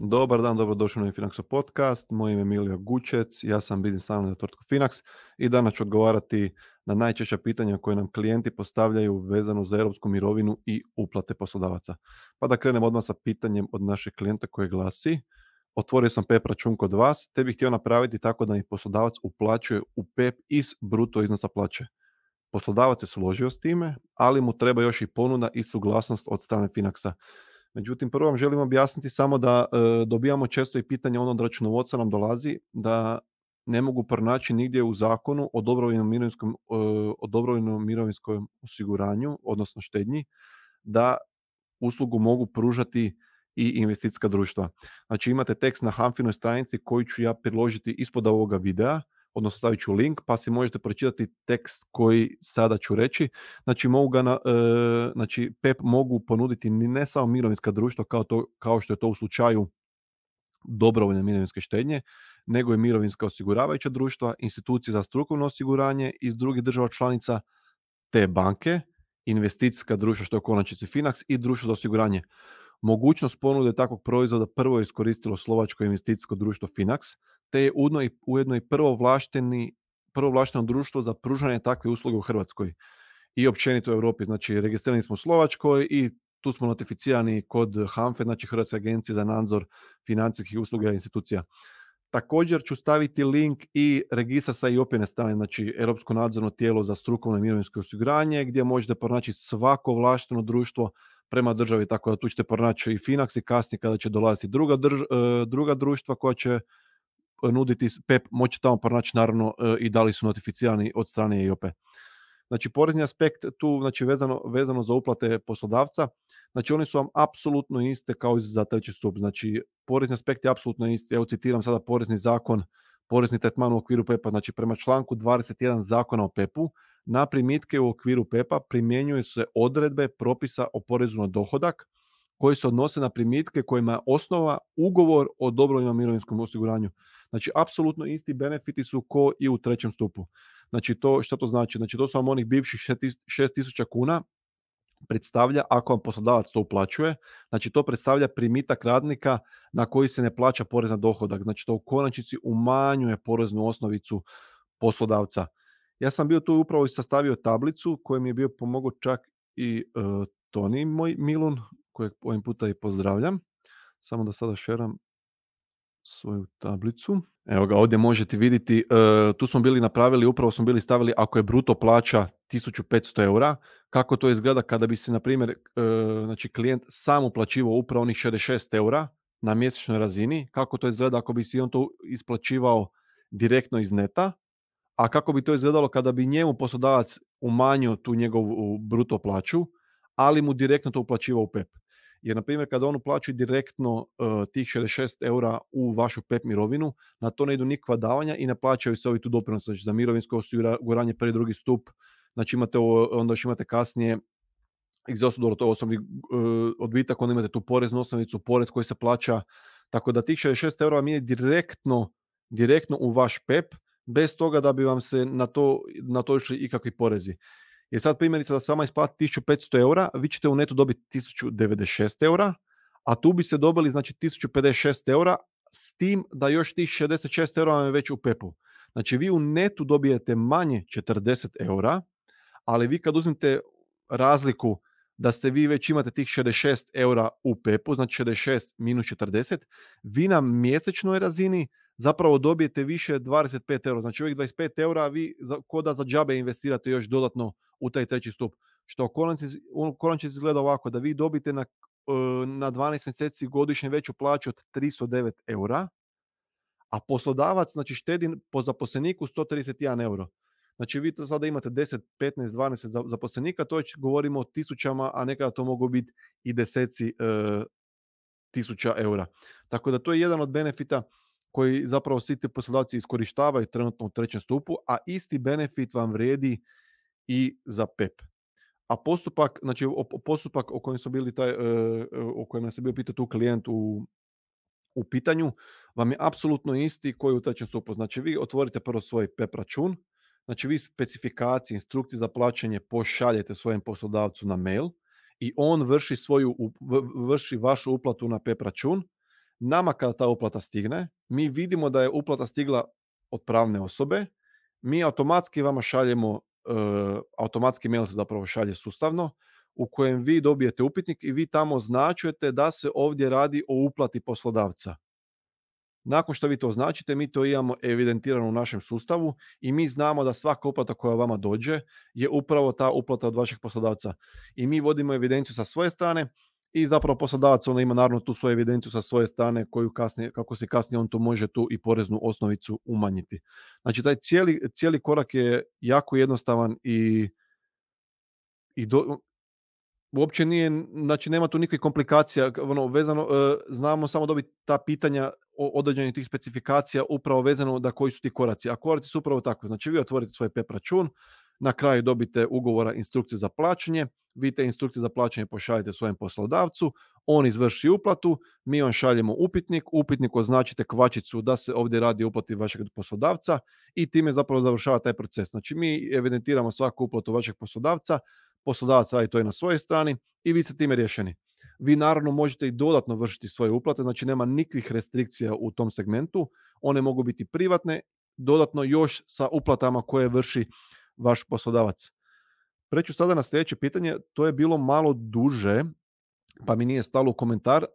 Dobar dan, dobrodošli na Finaxo podcast. Moje ime je Emilio Gučec, ja sam biznis analist na tvrtku Finax i danas ću odgovarati na najčešća pitanja koje nam klijenti postavljaju vezano za europsku mirovinu i uplate poslodavaca. Pa da krenemo odmah sa pitanjem od našeg klijenta koje glasi Otvorio sam PEP račun kod vas, te bih htio napraviti tako da mi poslodavac uplaćuje u PEP iz bruto iznosa plaće. Poslodavac je složio s time, ali mu treba još i ponuda i suglasnost od strane Finaxa. Međutim, prvo vam želim objasniti samo da e, dobijamo često i pitanje ono od računovodca nam dolazi da ne mogu pronaći nigdje u zakonu o dobrovoljnom mirovinskom, e, o mirovinskom osiguranju, odnosno štednji, da uslugu mogu pružati i investicijska društva. Znači imate tekst na Hanfinoj stranici koji ću ja priložiti ispod ovoga videa, odnosno stavit ću link pa si možete pročitati tekst koji sada ću reći. Znači, mogu ga na, e, znači PEP mogu ponuditi ne samo mirovinska društva kao, to, kao što je to u slučaju dobrovoljne mirovinske štednje, nego i mirovinska osiguravajuća društva, institucije za strukovno osiguranje iz drugih država članica, te banke, investicijska društva što je u konačnici Finax i društvo za osiguranje. Mogućnost ponude takvog proizvoda prvo je iskoristilo slovačko investicijsko društvo Finax, te je ujedno i, ujedno i prvo vlašteni prvo vlašteno društvo za pružanje takve usluge u Hrvatskoj i općenito u Europi. Znači, registrirani smo u Slovačkoj i tu smo notificirani kod HANFE, znači Hrvatske agencije za nadzor financijskih usluga i institucija. Također ću staviti link i registra sa i opine strane, znači Europsko nadzorno tijelo za strukovno i mirovinsko osiguranje, gdje možete pronaći svako vlašteno društvo prema državi, tako da tu ćete pronaći i Finax i kasnije kada će dolaziti druga, drž, e, druga društva koja će nuditi PEP, moći tamo pronaći naravno e, i da li su notificirani od strane EIOP. Znači porezni aspekt tu znači vezano, vezano za uplate poslodavca, znači oni su vam apsolutno iste kao i za treći stup. Znači porezni aspekt je apsolutno isti. Evo citiram sada porezni zakon, porezni tretman u okviru PEP-a, znači prema članku 21 zakona o PEP-u, na primitke u okviru PEP-a primjenjuju se odredbe propisa o porezu na dohodak koji se odnose na primitke kojima je osnova ugovor o dobrovoljnom mirovinskom osiguranju. Znači, apsolutno isti benefiti su ko i u trećem stupu. Znači, to, što to znači? Znači, to su vam onih bivših 6000 kuna predstavlja, ako vam poslodavac to uplaćuje, znači to predstavlja primitak radnika na koji se ne plaća porez na dohodak. Znači, to u konačnici umanjuje poreznu osnovicu poslodavca. Ja sam bio tu upravo i sastavio tablicu koju mi je bio pomogao čak i uh, Toni moj Milun, kojeg ovim puta i pozdravljam. Samo da sada šeram svoju tablicu. Evo ga, ovdje možete vidjeti, uh, tu smo bili napravili, upravo smo bili stavili ako je bruto plaća 1500 eura, kako to izgleda kada bi se, na primjer, uh, znači klijent sam uplaćivao upravo onih 66 eura na mjesečnoj razini, kako to izgleda ako bi si on to isplaćivao direktno iz neta, a kako bi to izgledalo kada bi njemu poslodavac umanjio tu njegovu bruto plaću, ali mu direktno to uplaćivao u PEP. Jer, na primjer, kada on uplaćuje direktno uh, tih 66 eura u vašu PEP mirovinu, na to ne idu nikakva davanja i ne plaćaju se ovi tu doprinos. Znači, za mirovinsko osiguranje prvi drugi stup, znači imate onda još imate kasnije egzosu to osobni odbitak, onda imate tu poreznu osnovicu, porez koji se plaća, tako da tih 66 eura vam je direktno, direktno u vaš PEP, bez toga da bi vam se na to, na to išli ikakvi porezi. Jer sad primjerice da sama isplati 1500 eura, vi ćete u netu dobiti 1096 eura, a tu bi se dobili znači 1056 eura, s tim da još tih 66 eura vam je već u pepu. Znači vi u netu dobijete manje 40 eura, ali vi kad uzmete razliku da ste vi već imate tih 66 eura u pepu, znači 66 minus 40, vi na mjesečnoj razini zapravo dobijete više 25 eura. Znači ovih 25 eura vi ko da za džabe investirate još dodatno u taj treći stup. Što u konačnici izgleda ovako, da vi dobite na, e, na 12 mjeseci godišnje veću plaću od 309 eura, a poslodavac znači štedi po zaposleniku 131 euro. Znači vi to sada imate 10, 15, 12 zaposlenika, to već govorimo o tisućama, a nekada to mogu biti i deseci e, tisuća eura. Tako da to je jedan od benefita koji zapravo svi ti poslodavci iskorištavaju trenutno u trećem stupu, a isti benefit vam vrijedi i za PEP. A postupak, znači postupak o kojem su bili taj, e, o kojem se bio pitao tu klijent u, u pitanju, vam je apsolutno isti koji u trećem stupu. Znači vi otvorite prvo svoj PEP račun, znači vi specifikacije, instrukcije za plaćanje pošaljete svojem poslodavcu na mail i on vrši svoju vrši vašu uplatu na PEP račun Nama kada ta uplata stigne, mi vidimo da je uplata stigla od pravne osobe, mi automatski vama šaljemo, e, automatski mail se zapravo šalje sustavno, u kojem vi dobijete upitnik i vi tamo označujete da se ovdje radi o uplati poslodavca. Nakon što vi to označite, mi to imamo evidentirano u našem sustavu i mi znamo da svaka uplata koja vama dođe je upravo ta uplata od vašeg poslodavca. I mi vodimo evidenciju sa svoje strane i zapravo poslodavac onda ima naravno tu svoju evidenciju sa svoje strane koju kasnije, kako se kasnije on to može tu i poreznu osnovicu umanjiti. Znači taj cijeli, cijeli korak je jako jednostavan i, i do, uopće nije, znači nema tu nikakvih komplikacija, ono, vezano, e, znamo samo dobiti ta pitanja određenih tih specifikacija upravo vezano da koji su ti koraci. A koraci su upravo tako, znači vi otvorite svoj PEP račun, na kraju dobite ugovora instrukcije za plaćanje, vi te instrukcije za plaćanje pošaljete svojem poslodavcu, on izvrši uplatu, mi vam šaljemo upitnik, upitnik označite kvačicu da se ovdje radi uplati vašeg poslodavca i time zapravo završava taj proces. Znači mi evidentiramo svaku uplatu vašeg poslodavca, poslodavac radi to i na svojoj strani i vi ste time rješeni. Vi naravno možete i dodatno vršiti svoje uplate, znači nema nikakvih restrikcija u tom segmentu. One mogu biti privatne, dodatno još sa uplatama koje vrši vaš poslodavac. Preću sada na sljedeće pitanje, to je bilo malo duže, pa mi nije stalo u komentar, e,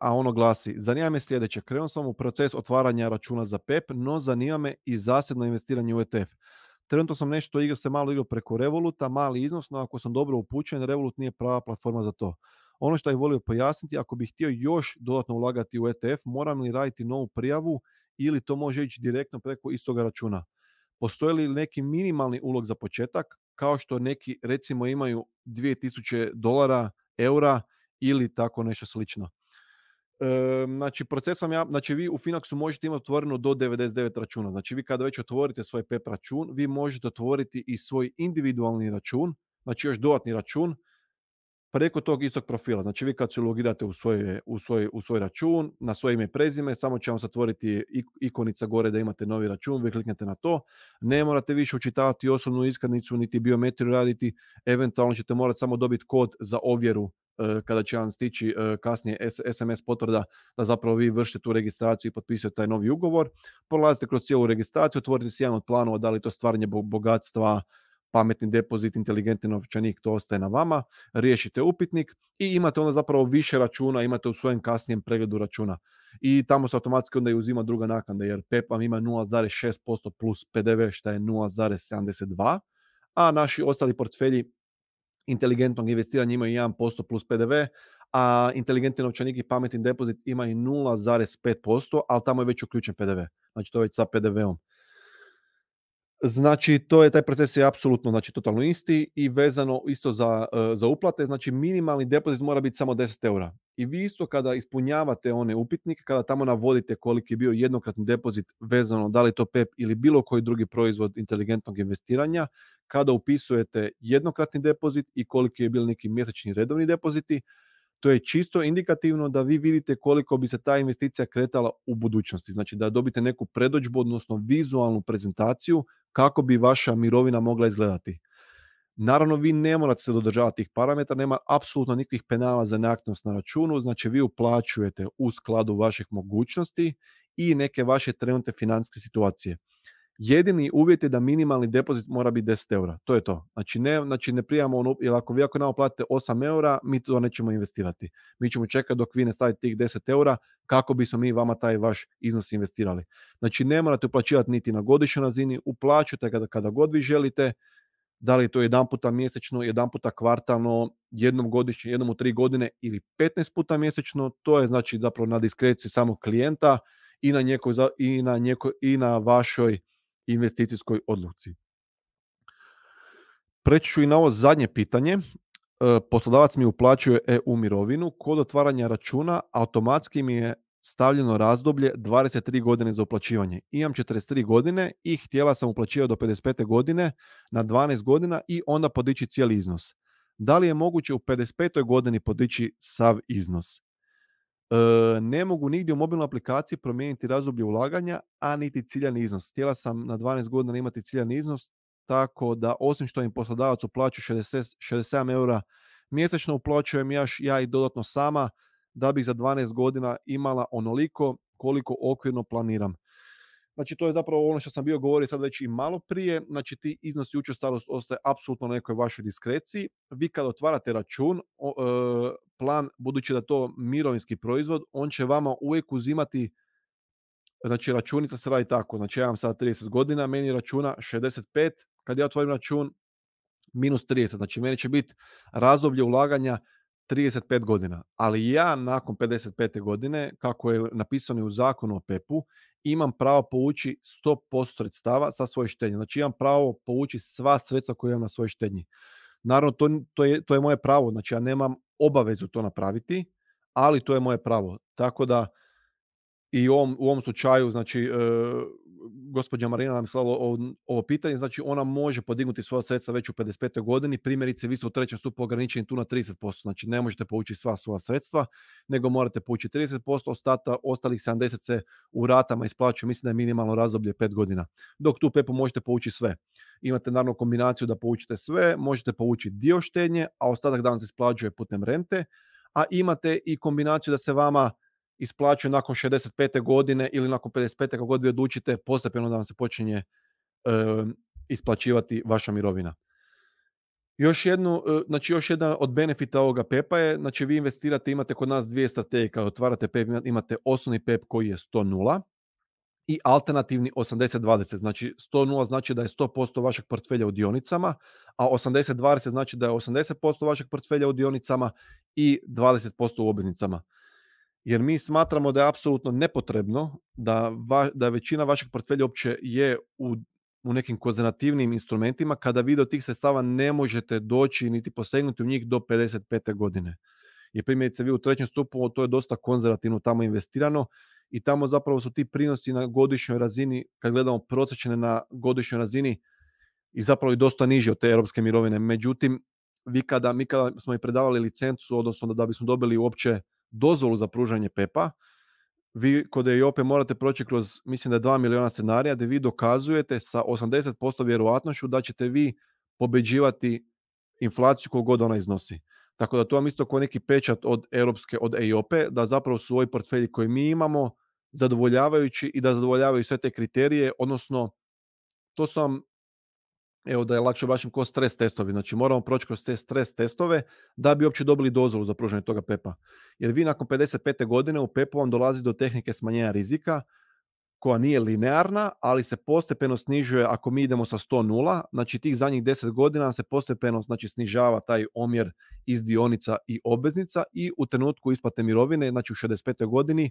a ono glasi, zanima me sljedeće, krenuo sam u proces otvaranja računa za PEP, no zanima me i zasebno investiranje u ETF. Trenutno sam nešto igra, se malo igrao preko Revoluta, mali iznos, no ako sam dobro upućen, Revolut nije prava platforma za to. Ono što je volio pojasniti, ako bih htio još dodatno ulagati u ETF, moram li raditi novu prijavu ili to može ići direktno preko istoga računa. Postoji li neki minimalni ulog za početak, kao što neki recimo imaju 2000 dolara, eura ili tako nešto slično. E, znači, proces ja, znači vi u Finaxu možete imati otvoreno do 99 računa. Znači vi kada već otvorite svoj PEP račun, vi možete otvoriti i svoj individualni račun, znači još dodatni račun preko tog istog profila. Znači vi kad se logirate u svoj, u, svoj, u svoj račun, na svoje ime i prezime, samo će vam se otvoriti ikonica gore da imate novi račun, vi kliknete na to. Ne morate više učitavati osobnu iskaznicu niti biometriju raditi, eventualno ćete morati samo dobiti kod za ovjeru e, kada će vam stići e, kasnije SMS potvrda da zapravo vi vršite tu registraciju i potpisujete taj novi ugovor. Prolazite kroz cijelu registraciju, otvorite si jedan od planova da li to stvaranje bogatstva, pametni depozit, inteligentni novčanik, to ostaje na vama, riješite upitnik i imate onda zapravo više računa, imate u svojem kasnijem pregledu računa. I tamo se automatski onda i uzima druga naknada, jer PEP vam ima 0,6% plus PDV, što je 0,72, a naši ostali portfelji inteligentnog investiranja imaju 1% plus PDV, a inteligentni novčanik i pametni depozit imaju 0,5%, ali tamo je već uključen PDV. Znači to je već sa PDV-om. Znači, to je taj proces je apsolutno znači totalno isti i vezano isto za, e, za uplate, znači minimalni depozit mora biti samo 10 eura. I vi isto kada ispunjavate one upitnike, kada tamo navodite koliki je bio jednokratni depozit vezano da li to PEP ili bilo koji drugi proizvod inteligentnog investiranja, kada upisujete jednokratni depozit i koliki je bio neki mjesečni redovni depoziti, to je čisto indikativno da vi vidite koliko bi se ta investicija kretala u budućnosti. Znači da dobite neku predođbu, odnosno vizualnu prezentaciju kako bi vaša mirovina mogla izgledati. Naravno, vi ne morate se dodržavati tih parametara, nema apsolutno nikakvih penala za neaktivnost na računu, znači vi uplaćujete u skladu vaših mogućnosti i neke vaše trenutne financijske situacije. Jedini uvjet je da minimalni depozit mora biti 10 eura. To je to. Znači ne, znači ne prijamo ono, jer ako vi ako nam platite 8 eura, mi to nećemo investirati. Mi ćemo čekati dok vi ne stavite tih 10 eura kako bismo mi vama taj vaš iznos investirali. Znači ne morate uplaćivati niti na godišnjoj razini, uplaćujete kada, kada god vi želite, da li to jedan puta mjesečno, jedan puta kvartalno, jednom godišnje, jednom u tri godine ili 15 puta mjesečno, to je znači zapravo na diskreciji samog klijenta i na, njekoj, i na, njekoj, i na vašoj investicijskoj odluci. Preći ću i na ovo zadnje pitanje. E, poslodavac mi uplaćuje EU mirovinu. Kod otvaranja računa automatski mi je stavljeno razdoblje 23 godine za uplaćivanje. Imam 43 godine i htjela sam uplaćivati do 55. godine na 12 godina i onda podići cijeli iznos. Da li je moguće u 55. godini podići sav iznos? E, ne mogu nigdje u mobilnoj aplikaciji promijeniti razdoblje ulaganja, a niti ciljani iznos. Htjela sam na 12 godina imati ciljani iznos, tako da osim što im poslodavac uplaćuje 67 eura mjesečno, uplaćujem ja, ja i dodatno sama da bih za 12 godina imala onoliko koliko okvirno planiram. Znači to je zapravo ono što sam bio govorio sad već i malo prije, znači ti iznosi učestalost ostaje apsolutno nekoj vašoj diskreciji. Vi kad otvarate račun, e, plan, budući da to mirovinski proizvod, on će vama uvijek uzimati Znači računica se radi tako, znači ja imam sad 30 godina, meni računa 65, kad ja otvorim račun minus 30, znači meni će biti razdoblje ulaganja 35 godina, ali ja nakon 55. godine, kako je napisano u zakonu o PEP-u, imam pravo povući 100% sredstava sa svoje štednje. Znači imam pravo povući sva sredstva koje imam na svojoj štednji. Naravno, to, to, je, to je moje pravo, znači ja nemam obavezu to napraviti, ali to je moje pravo. Tako da i u ovom, u ovom slučaju, znači, e, gospođa Marina nam slala ovo, pitanje, znači ona može podignuti svoja sredstva već u 55. godini, primjerice vi ste u trećem stupu ograničeni tu na 30%, znači ne možete povući sva svoja sredstva, nego morate povući 30%, ostata, ostalih 70 se u ratama isplaćuje, mislim da je minimalno razdoblje 5 godina, dok tu PEPU možete povući sve. Imate naravno kombinaciju da povučite sve, možete povući dio štednje, a ostatak dan se isplaćuje putem rente, a imate i kombinaciju da se vama isplaćuju nakon 65. godine ili nakon 55. kako god vi odlučite, postepeno da vam se počinje uh, isplaćivati vaša mirovina. Još jednu, uh, znači još jedan od benefita ovoga PEP-a je, znači vi investirate, imate kod nas dvije strategije, kada otvarate PEP imate osnovni PEP koji je 100 i alternativni 80-20. Znači 100 znači da je 100% vašeg portfelja u dionicama, a 80-20 znači da je 80% vašeg portfelja u dionicama i 20% u obveznicama jer mi smatramo da je apsolutno nepotrebno da, va, da većina vašeg portfelja uopće je u, u nekim konzervativnim instrumentima kada vi do tih sredstava ne možete doći niti posegnuti u njih do 55. godine. I primjerice vi u trećem stupu, to je dosta konzervativno tamo investirano i tamo zapravo su ti prinosi na godišnjoj razini, kad gledamo prosječne na godišnjoj razini, i zapravo i dosta niži od te europske mirovine. Međutim, vi kada, mi kada smo i predavali licencu, odnosno da bismo dobili uopće dozvolu za pružanje PEPA, vi kod EIOPE morate proći kroz, mislim da je 2 miliona scenarija, gdje vi dokazujete sa 80% vjerojatnošću da ćete vi pobeđivati inflaciju kogu god ona iznosi. Tako da to vam isto kao neki pečat od europske, od EIOPE, da zapravo su ovi portfelji koje mi imamo zadovoljavajući i da zadovoljavaju sve te kriterije, odnosno to su vam evo da je lakše objašnjam ko stres testovi. Znači moramo proći kroz te stres testove da bi uopće dobili dozvolu za pružanje toga PEPA. Jer vi nakon 55. godine u PEP-u vam dolazi do tehnike smanjenja rizika koja nije linearna, ali se postepeno snižuje ako mi idemo sa 100 nula, znači tih zadnjih 10 godina se postepeno znači, snižava taj omjer iz dionica i obveznica i u trenutku isplate mirovine, znači u 65. godini,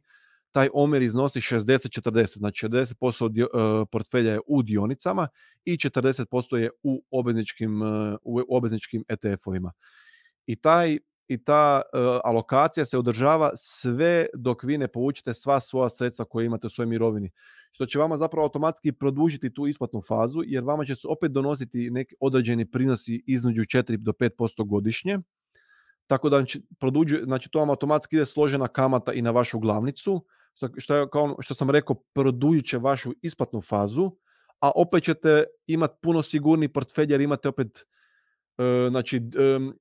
taj omjer iznosi 60-40, znači 60% e, portfelja je u dionicama i 40% je u obvezničkim, e, u obvezničkim ETF-ovima. I taj i ta uh, alokacija se održava sve dok vi ne povučete sva svoja sredstva koje imate u svojoj mirovini. Što će vama zapravo automatski produžiti tu isplatnu fazu, jer vama će se opet donositi neki određeni prinosi između 4 do 5% godišnje. Tako da produđuje, znači to vam automatski ide složena kamata i na vašu glavnicu, što, što, kao, ono što sam rekao, produžit će vašu isplatnu fazu, a opet ćete imati puno sigurniji portfelj jer imate opet uh, znači, um,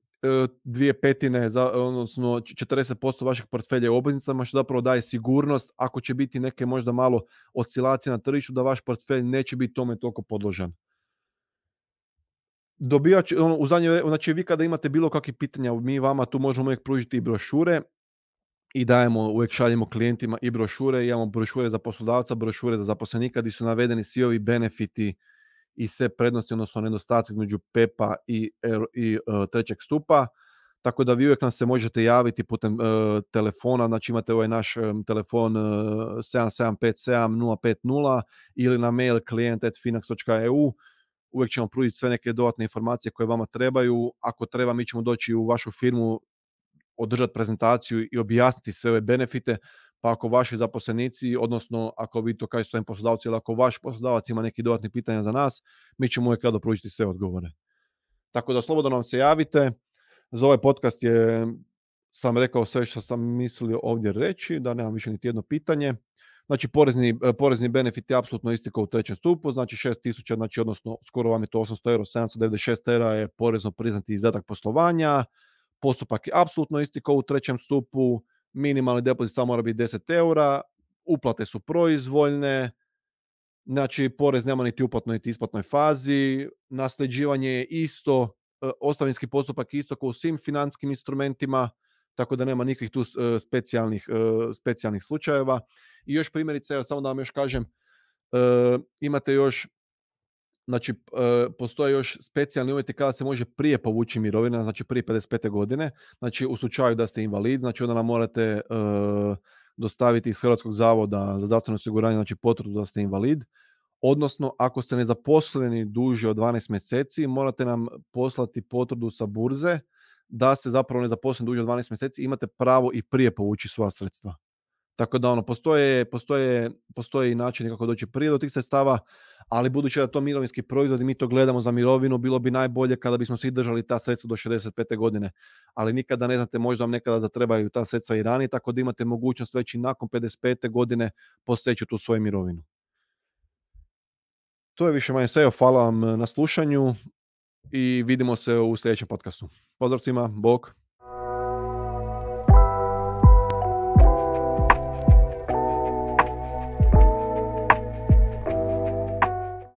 dvije petine, za, odnosno 40% vašeg portfelja u obveznicama, što zapravo daje sigurnost ako će biti neke možda malo oscilacije na tržištu, da vaš portfelj neće biti tome toliko podložan. Dobivač, ono, u zadnje, znači vi kada imate bilo kakve pitanja, mi vama tu možemo uvijek pružiti i brošure i dajemo, uvijek šaljemo klijentima i brošure, imamo brošure za poslodavca, brošure za zaposlenika, gdje su navedeni svi ovi benefiti i sve prednosti, odnosno nedostaci između PEPA i, i uh, trećeg stupa. Tako da vi uvijek nam se možete javiti putem uh, telefona, znači imate ovaj naš um, telefon uh, 7757 ili na mail klijent.finax.eu. Uvijek ćemo pruditi sve neke dodatne informacije koje vama trebaju. Ako treba, mi ćemo doći u vašu firmu, održati prezentaciju i objasniti sve ove benefite, pa ako vaši zaposlenici, odnosno ako vi to kažete svojim poslodavci ili ako vaš poslodavac ima neki dodatni pitanja za nas, mi ćemo uvijek rado pružiti sve odgovore. Tako da slobodno nam se javite. Za ovaj podcast je sam rekao sve što sam mislio ovdje reći, da nemam više niti jedno pitanje. Znači, porezni, porezni benefit je apsolutno isti kao u trećem stupu, znači 6000, znači odnosno skoro vam je to 800 euro, 796 eura je porezno priznati izdatak poslovanja, postupak je apsolutno isti kao u trećem stupu, minimalni depozit samo mora biti 10 eura, uplate su proizvoljne, znači porez nema niti uplatnoj niti isplatnoj fazi, nasljeđivanje je isto, e, ostavinski postupak isto kao u svim financijskim instrumentima, tako da nema nikakvih tu e, specijalnih, e, specijalnih slučajeva. I još primjerice, evo, samo da vam još kažem, imate još Znači, postoje još specijalni uvjeti kada se može prije povući mirovina, znači prije 55. godine. Znači, u slučaju da ste invalid, znači onda nam morate dostaviti iz Hrvatskog zavoda za zdravstveno osiguranje, znači potvrdu da ste invalid. Odnosno, ako ste nezaposleni duže od 12 mjeseci, morate nam poslati potvrdu sa burze da ste zapravo nezaposleni duže od 12 mjeseci, imate pravo i prije povući sva sredstva. Tako da ono, postoje, postoje, postoje i načini kako doći prije do tih sredstava, ali budući da to mirovinski proizvod i mi to gledamo za mirovinu, bilo bi najbolje kada bismo svi držali ta sredstva do 65. godine. Ali nikada ne znate, možda vam nekada zatrebaju ta sredstva i ranije, tako da imate mogućnost već i nakon 55. godine poseći tu svoju mirovinu. To je više manje sve. Hvala vam na slušanju i vidimo se u sljedećem podcastu. Pozdrav svima, bok!